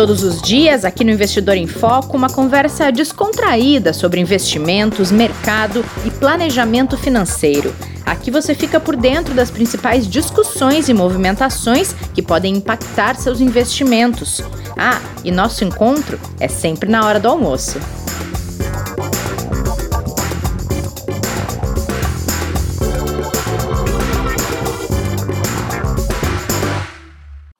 Todos os dias, aqui no Investidor em Foco, uma conversa descontraída sobre investimentos, mercado e planejamento financeiro. Aqui você fica por dentro das principais discussões e movimentações que podem impactar seus investimentos. Ah, e nosso encontro é sempre na hora do almoço.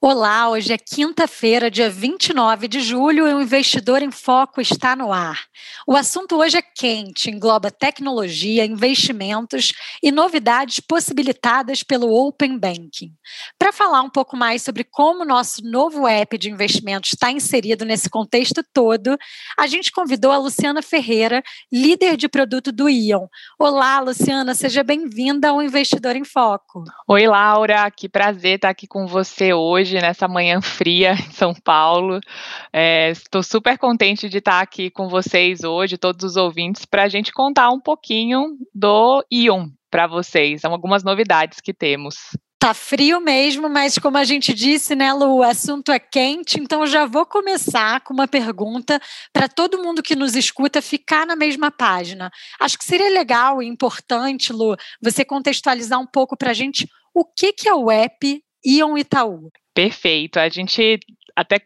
Olá, hoje é quinta-feira, dia 29 de julho, e o Investidor em Foco está no ar. O assunto hoje é quente, engloba tecnologia, investimentos e novidades possibilitadas pelo Open Banking. Para falar um pouco mais sobre como o nosso novo app de investimentos está inserido nesse contexto todo, a gente convidou a Luciana Ferreira, líder de produto do Ion. Olá, Luciana, seja bem-vinda ao Investidor em Foco. Oi, Laura, que prazer estar aqui com você hoje hoje, nessa manhã fria em São Paulo. Estou é, super contente de estar aqui com vocês hoje, todos os ouvintes, para a gente contar um pouquinho do Ion para vocês. São algumas novidades que temos. Tá frio mesmo, mas como a gente disse, né, Lu, o assunto é quente, então já vou começar com uma pergunta para todo mundo que nos escuta ficar na mesma página. Acho que seria legal e importante, Lu, você contextualizar um pouco para a gente o que, que é o app Ion Itaú. Perfeito. A gente até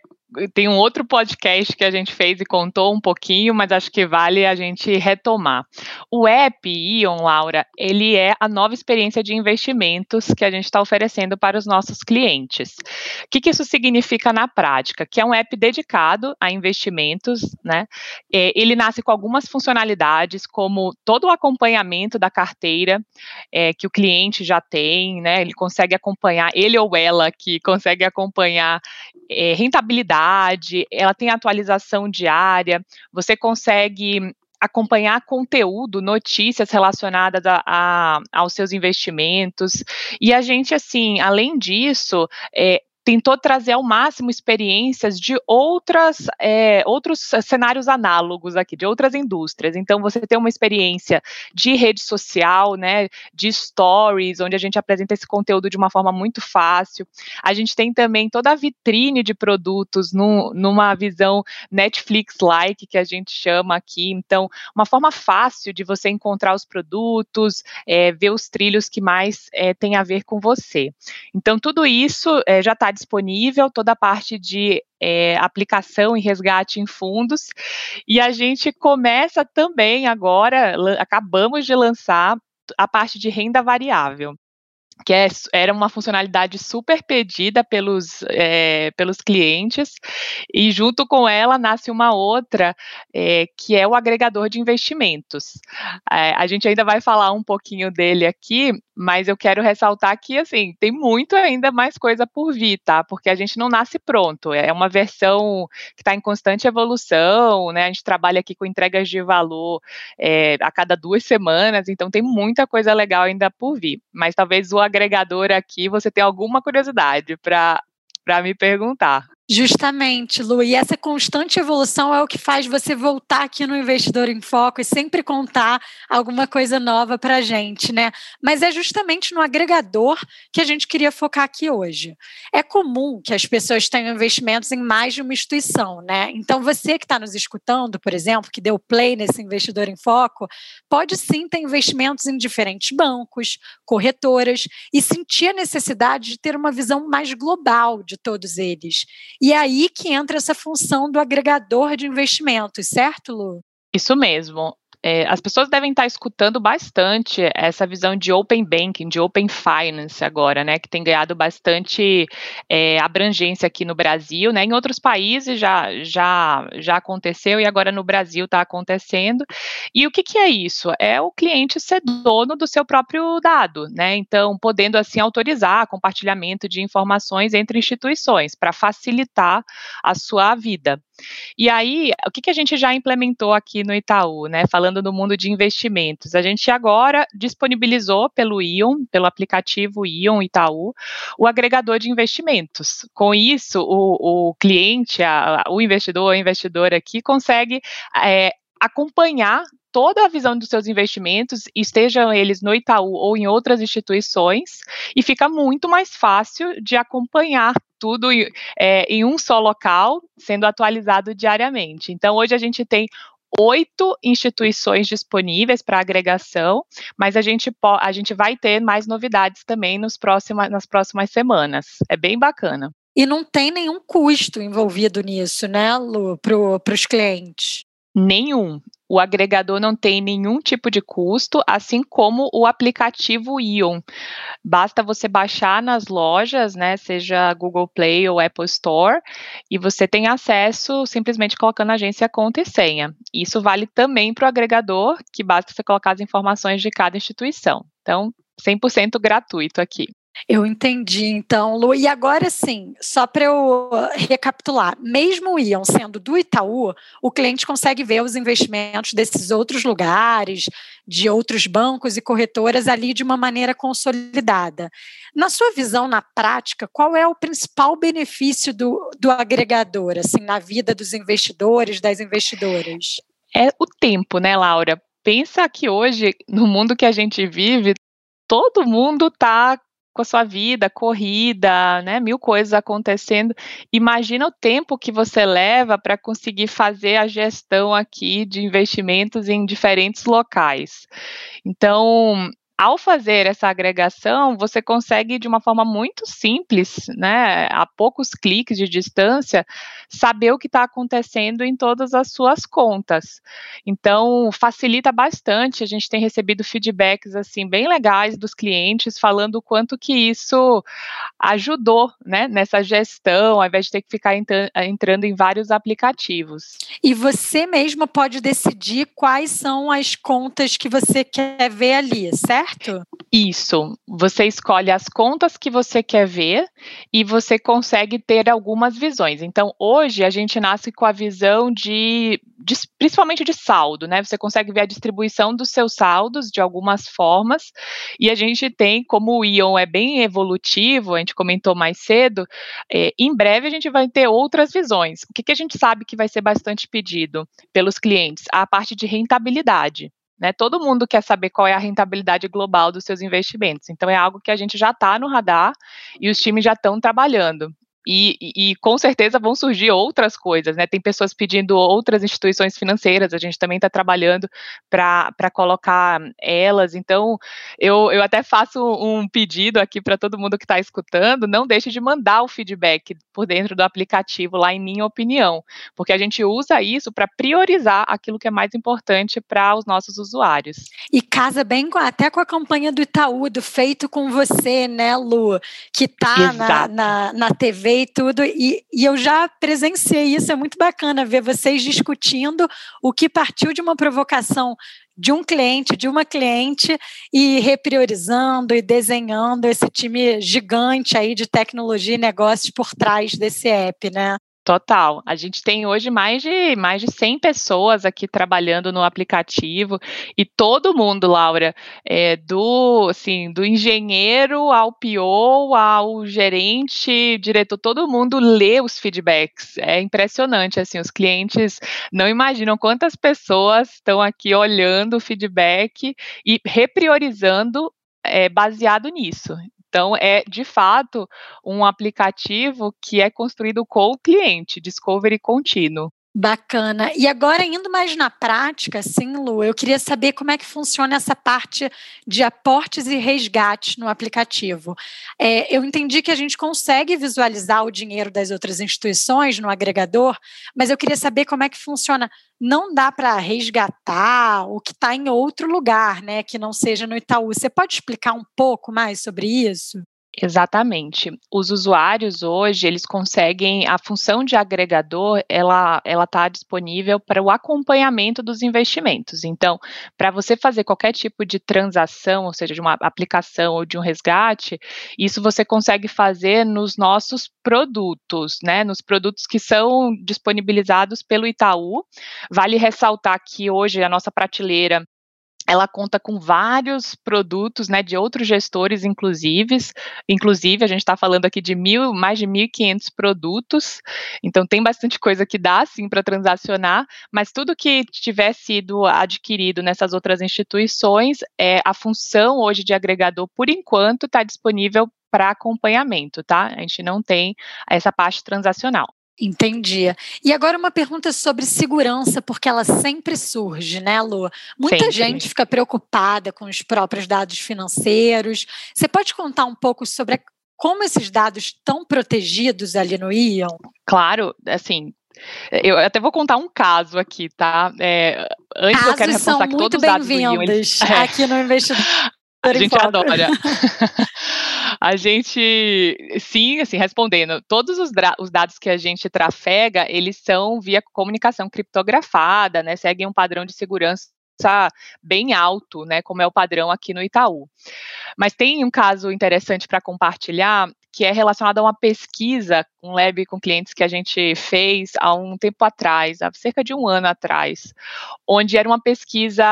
tem um outro podcast que a gente fez e contou um pouquinho, mas acho que vale a gente retomar. O app Ion, Laura, ele é a nova experiência de investimentos que a gente está oferecendo para os nossos clientes. O que, que, isso significa na prática? Que é um app dedicado a investimentos, né? É, ele nasce com algumas funcionalidades, como todo o acompanhamento da carteira é, que o cliente já tem, né? Ele consegue acompanhar, ele ou ela que consegue acompanhar é, rentabilidade ela tem atualização diária, você consegue acompanhar conteúdo, notícias relacionadas a, a, aos seus investimentos. E a gente, assim, além disso, é, tentou trazer ao máximo experiências de outras, é, outros cenários análogos aqui, de outras indústrias. Então, você tem uma experiência de rede social, né, de stories, onde a gente apresenta esse conteúdo de uma forma muito fácil. A gente tem também toda a vitrine de produtos numa visão Netflix-like, que a gente chama aqui. Então, uma forma fácil de você encontrar os produtos, é, ver os trilhos que mais é, tem a ver com você. Então, tudo isso é, já está disponível toda a parte de é, aplicação e resgate em fundos. E a gente começa também agora, acabamos de lançar a parte de renda variável que é, era uma funcionalidade super pedida pelos, é, pelos clientes, e junto com ela nasce uma outra, é, que é o agregador de investimentos. É, a gente ainda vai falar um pouquinho dele aqui, mas eu quero ressaltar que, assim, tem muito ainda mais coisa por vir, tá? Porque a gente não nasce pronto, é uma versão que está em constante evolução, né? A gente trabalha aqui com entregas de valor a cada duas semanas, então tem muita coisa legal ainda por vir, mas talvez o agregador aqui, você tem alguma curiosidade para me perguntar. Justamente, Lu, e essa constante evolução é o que faz você voltar aqui no Investidor em Foco e sempre contar alguma coisa nova para a gente, né? Mas é justamente no agregador que a gente queria focar aqui hoje. É comum que as pessoas tenham investimentos em mais de uma instituição, né? Então, você que está nos escutando, por exemplo, que deu play nesse Investidor em Foco, pode sim ter investimentos em diferentes bancos, corretoras e sentir a necessidade de ter uma visão mais global de todos eles. E é aí que entra essa função do agregador de investimentos, certo, Lu? Isso mesmo é, as pessoas devem estar escutando bastante essa visão de open banking, de open finance agora, né, que tem ganhado bastante é, abrangência aqui no Brasil, né, em outros países já, já, já aconteceu e agora no Brasil está acontecendo. E o que, que é isso? É o cliente ser dono do seu próprio dado, né, então podendo assim autorizar compartilhamento de informações entre instituições para facilitar a sua vida. E aí, o que, que a gente já implementou aqui no Itaú, né? Falando do mundo de investimentos, a gente agora disponibilizou pelo Ion, pelo aplicativo Ion Itaú, o agregador de investimentos. Com isso, o, o cliente, a, o investidor, a investidora aqui consegue é, acompanhar toda a visão dos seus investimentos, estejam eles no Itaú ou em outras instituições, e fica muito mais fácil de acompanhar tudo é, em um só local, sendo atualizado diariamente. Então, hoje a gente tem oito instituições disponíveis para agregação, mas a gente, a gente vai ter mais novidades também nos próxima, nas próximas semanas. É bem bacana. E não tem nenhum custo envolvido nisso, né, Lu, para os clientes? Nenhum. O agregador não tem nenhum tipo de custo, assim como o aplicativo Ion. Basta você baixar nas lojas, né, seja Google Play ou Apple Store, e você tem acesso simplesmente colocando agência, conta e senha. Isso vale também para o agregador, que basta você colocar as informações de cada instituição. Então, 100% gratuito aqui. Eu entendi, então, Lu. E agora sim, só para eu recapitular, mesmo o Ion sendo do Itaú, o cliente consegue ver os investimentos desses outros lugares, de outros bancos e corretoras ali de uma maneira consolidada. Na sua visão, na prática, qual é o principal benefício do, do agregador, assim, na vida dos investidores, das investidoras? É o tempo, né, Laura? Pensa que hoje, no mundo que a gente vive, todo mundo está com a sua vida, corrida, né, mil coisas acontecendo. Imagina o tempo que você leva para conseguir fazer a gestão aqui de investimentos em diferentes locais. Então, ao fazer essa agregação, você consegue de uma forma muito simples, né, a poucos cliques de distância, saber o que está acontecendo em todas as suas contas. Então, facilita bastante. A gente tem recebido feedbacks assim bem legais dos clientes falando o quanto que isso ajudou, né, nessa gestão, ao invés de ter que ficar entrando em vários aplicativos. E você mesmo pode decidir quais são as contas que você quer ver ali, certo? Certo? Isso. Você escolhe as contas que você quer ver e você consegue ter algumas visões. Então, hoje a gente nasce com a visão de, de principalmente de saldo, né? Você consegue ver a distribuição dos seus saldos de algumas formas. E a gente tem, como o Ion é bem evolutivo, a gente comentou mais cedo, é, em breve a gente vai ter outras visões. O que, que a gente sabe que vai ser bastante pedido pelos clientes? A parte de rentabilidade. Né? Todo mundo quer saber qual é a rentabilidade global dos seus investimentos. Então, é algo que a gente já está no radar e os times já estão trabalhando. E, e, e, com certeza vão surgir outras coisas, né? Tem pessoas pedindo outras instituições financeiras, a gente também está trabalhando para colocar elas. Então, eu, eu até faço um pedido aqui para todo mundo que está escutando: não deixe de mandar o feedback por dentro do aplicativo, lá em minha opinião, porque a gente usa isso para priorizar aquilo que é mais importante para os nossos usuários. E casa bem com, até com a campanha do Itaú, do Feito com Você, né, Lu? Que está na, na, na TV e tudo, e, e eu já presenciei isso, é muito bacana ver vocês discutindo o que partiu de uma provocação de um cliente, de uma cliente, e repriorizando e desenhando esse time gigante aí de tecnologia e negócios por trás desse app, né? Total. A gente tem hoje mais de mais de 100 pessoas aqui trabalhando no aplicativo e todo mundo, Laura, é, do assim, do engenheiro ao PO, ao gerente, diretor, todo mundo lê os feedbacks. É impressionante assim, os clientes não imaginam quantas pessoas estão aqui olhando o feedback e repriorizando é, baseado nisso. Então, é de fato um aplicativo que é construído com o cliente, discovery contínuo. Bacana. E agora, indo mais na prática, sim, Lu, eu queria saber como é que funciona essa parte de aportes e resgates no aplicativo. É, eu entendi que a gente consegue visualizar o dinheiro das outras instituições no agregador, mas eu queria saber como é que funciona. Não dá para resgatar o que está em outro lugar, né, que não seja no Itaú. Você pode explicar um pouco mais sobre isso? Exatamente. Os usuários hoje, eles conseguem a função de agregador, ela está disponível para o acompanhamento dos investimentos. Então, para você fazer qualquer tipo de transação, ou seja, de uma aplicação ou de um resgate, isso você consegue fazer nos nossos produtos, né? Nos produtos que são disponibilizados pelo Itaú. Vale ressaltar que hoje a nossa prateleira ela conta com vários produtos, né, de outros gestores, inclusive, inclusive a gente está falando aqui de mil, mais de 1.500 produtos, então tem bastante coisa que dá, sim, para transacionar, mas tudo que tiver sido adquirido nessas outras instituições, é, a função hoje de agregador, por enquanto, está disponível para acompanhamento, tá? A gente não tem essa parte transacional. Entendi. E agora uma pergunta sobre segurança, porque ela sempre surge, né, Lu? Muita sempre. gente fica preocupada com os próprios dados financeiros. Você pode contar um pouco sobre como esses dados estão protegidos ali no Ion? Claro, assim, eu até vou contar um caso aqui, tá? É, antes Casos eu quero reforçar que todos os dados do Ion, eles... aqui no Investidor a gente adora. a gente, sim, assim, respondendo, todos os, os, dados que a gente trafega, eles são via comunicação criptografada, né, seguem um padrão de segurança bem alto, né, como é o padrão aqui no Itaú. Mas tem um caso interessante para compartilhar, que é relacionado a uma pesquisa, um lab com clientes que a gente fez há um tempo atrás, há cerca de um ano atrás, onde era uma pesquisa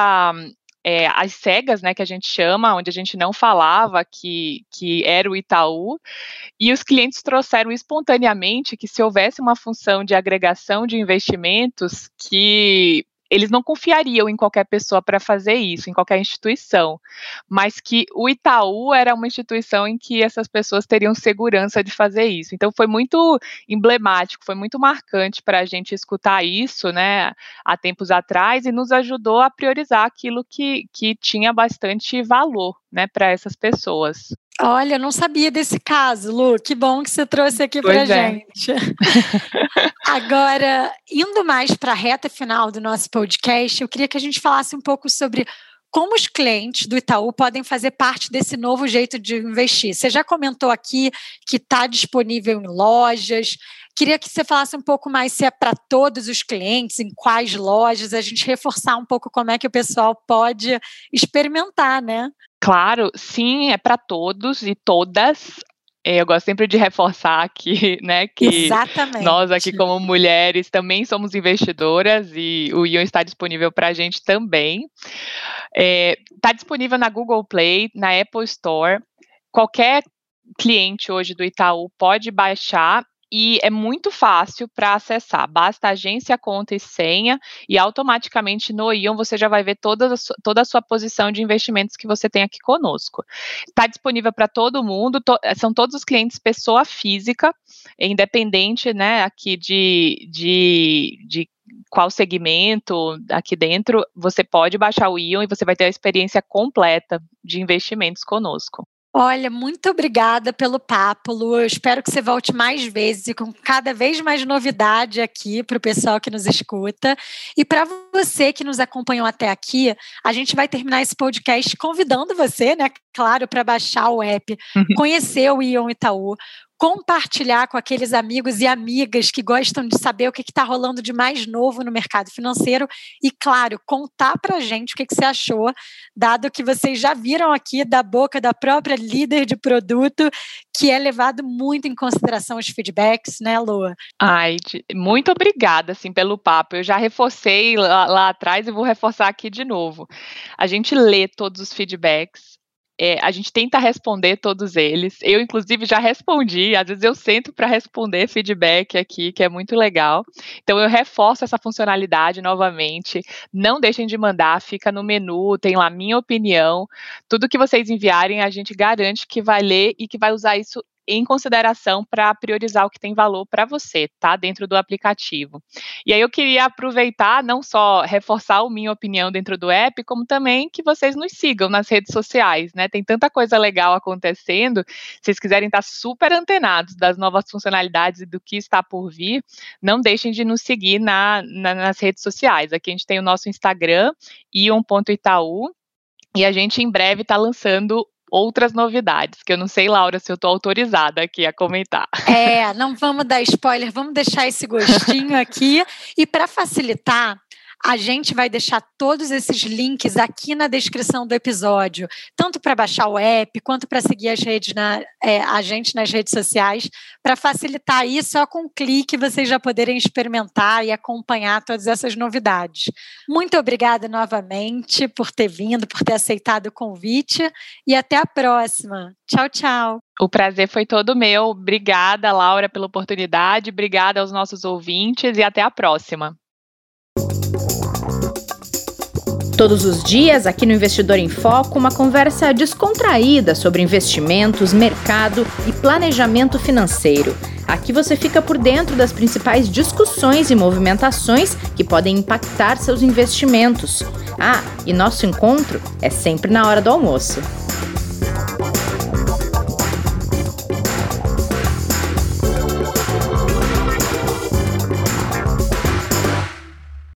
é, as cegas, né, que a gente chama, onde a gente não falava que, que era o Itaú, e os clientes trouxeram espontaneamente que se houvesse uma função de agregação de investimentos, que eles não confiariam em qualquer pessoa para fazer isso, em qualquer instituição, mas que o Itaú era uma instituição em que essas pessoas teriam segurança de fazer isso. Então foi muito emblemático, foi muito marcante para a gente escutar isso, né, há tempos atrás e nos ajudou a priorizar aquilo que, que tinha bastante valor, né, para essas pessoas. Olha, eu não sabia desse caso, Lu. Que bom que você trouxe aqui para é. gente. Agora, indo mais para a reta final do nosso podcast, eu queria que a gente falasse um pouco sobre como os clientes do Itaú podem fazer parte desse novo jeito de investir. Você já comentou aqui que está disponível em lojas. Queria que você falasse um pouco mais se é para todos os clientes, em quais lojas, a gente reforçar um pouco como é que o pessoal pode experimentar, né? Claro, sim, é para todos e todas. É, eu gosto sempre de reforçar aqui, né, que Exatamente. nós aqui como mulheres também somos investidoras e o Ion está disponível para a gente também. Está é, tá disponível na Google Play, na Apple Store. Qualquer cliente hoje do Itaú pode baixar e é muito fácil para acessar. Basta agência, conta e senha e automaticamente no Ion você já vai ver toda a, sua, toda a sua posição de investimentos que você tem aqui conosco. Está disponível para todo mundo, to, são todos os clientes pessoa física, independente, né, aqui de, de, de qual segmento aqui dentro, você pode baixar o Ion e você vai ter a experiência completa de investimentos conosco. Olha, muito obrigada pelo papo, Lu. Eu espero que você volte mais vezes e com cada vez mais novidade aqui para o pessoal que nos escuta. E para você que nos acompanhou até aqui, a gente vai terminar esse podcast convidando você, né, claro, para baixar o app, uhum. conhecer o Ion Itaú, compartilhar com aqueles amigos e amigas que gostam de saber o que está rolando de mais novo no mercado financeiro e, claro, contar para a gente o que, que você achou, dado que vocês já viram aqui da boca da própria líder de produto, que é levado muito em consideração os feedbacks, né, Lua? Ai, muito obrigada, assim, pelo papo. Eu já reforcei lá, lá atrás e vou reforçar aqui de novo. A gente lê todos os feedbacks, é, a gente tenta responder todos eles. Eu, inclusive, já respondi. Às vezes eu sento para responder feedback aqui, que é muito legal. Então, eu reforço essa funcionalidade novamente. Não deixem de mandar, fica no menu, tem lá minha opinião. Tudo que vocês enviarem, a gente garante que vai ler e que vai usar isso em consideração para priorizar o que tem valor para você, tá? Dentro do aplicativo. E aí eu queria aproveitar, não só reforçar a minha opinião dentro do app, como também que vocês nos sigam nas redes sociais, né? Tem tanta coisa legal acontecendo. Se vocês quiserem estar super antenados das novas funcionalidades e do que está por vir, não deixem de nos seguir na, na, nas redes sociais. Aqui a gente tem o nosso Instagram, ion.itaú, e a gente em breve está lançando outras novidades, que eu não sei, Laura, se eu estou autorizada aqui a comentar. É, não vamos dar spoiler, vamos deixar esse gostinho aqui. E para facilitar, A gente vai deixar todos esses links aqui na descrição do episódio, tanto para baixar o app quanto para seguir as redes na, é, a gente nas redes sociais, para facilitar isso, só com um clique vocês já poderem experimentar e acompanhar todas essas novidades. Muito obrigada novamente por ter vindo, por ter aceitado o convite e até a próxima. Tchau, tchau. O prazer foi todo meu. Obrigada, Laura, pela oportunidade. Obrigada aos nossos ouvintes e até a próxima. Todos os dias, aqui no Investidor em Foco, uma conversa descontraída sobre investimentos, mercado e planejamento financeiro. Aqui você fica por dentro das principais discussões e movimentações que podem impactar seus investimentos. Ah, e nosso encontro é sempre na hora do almoço.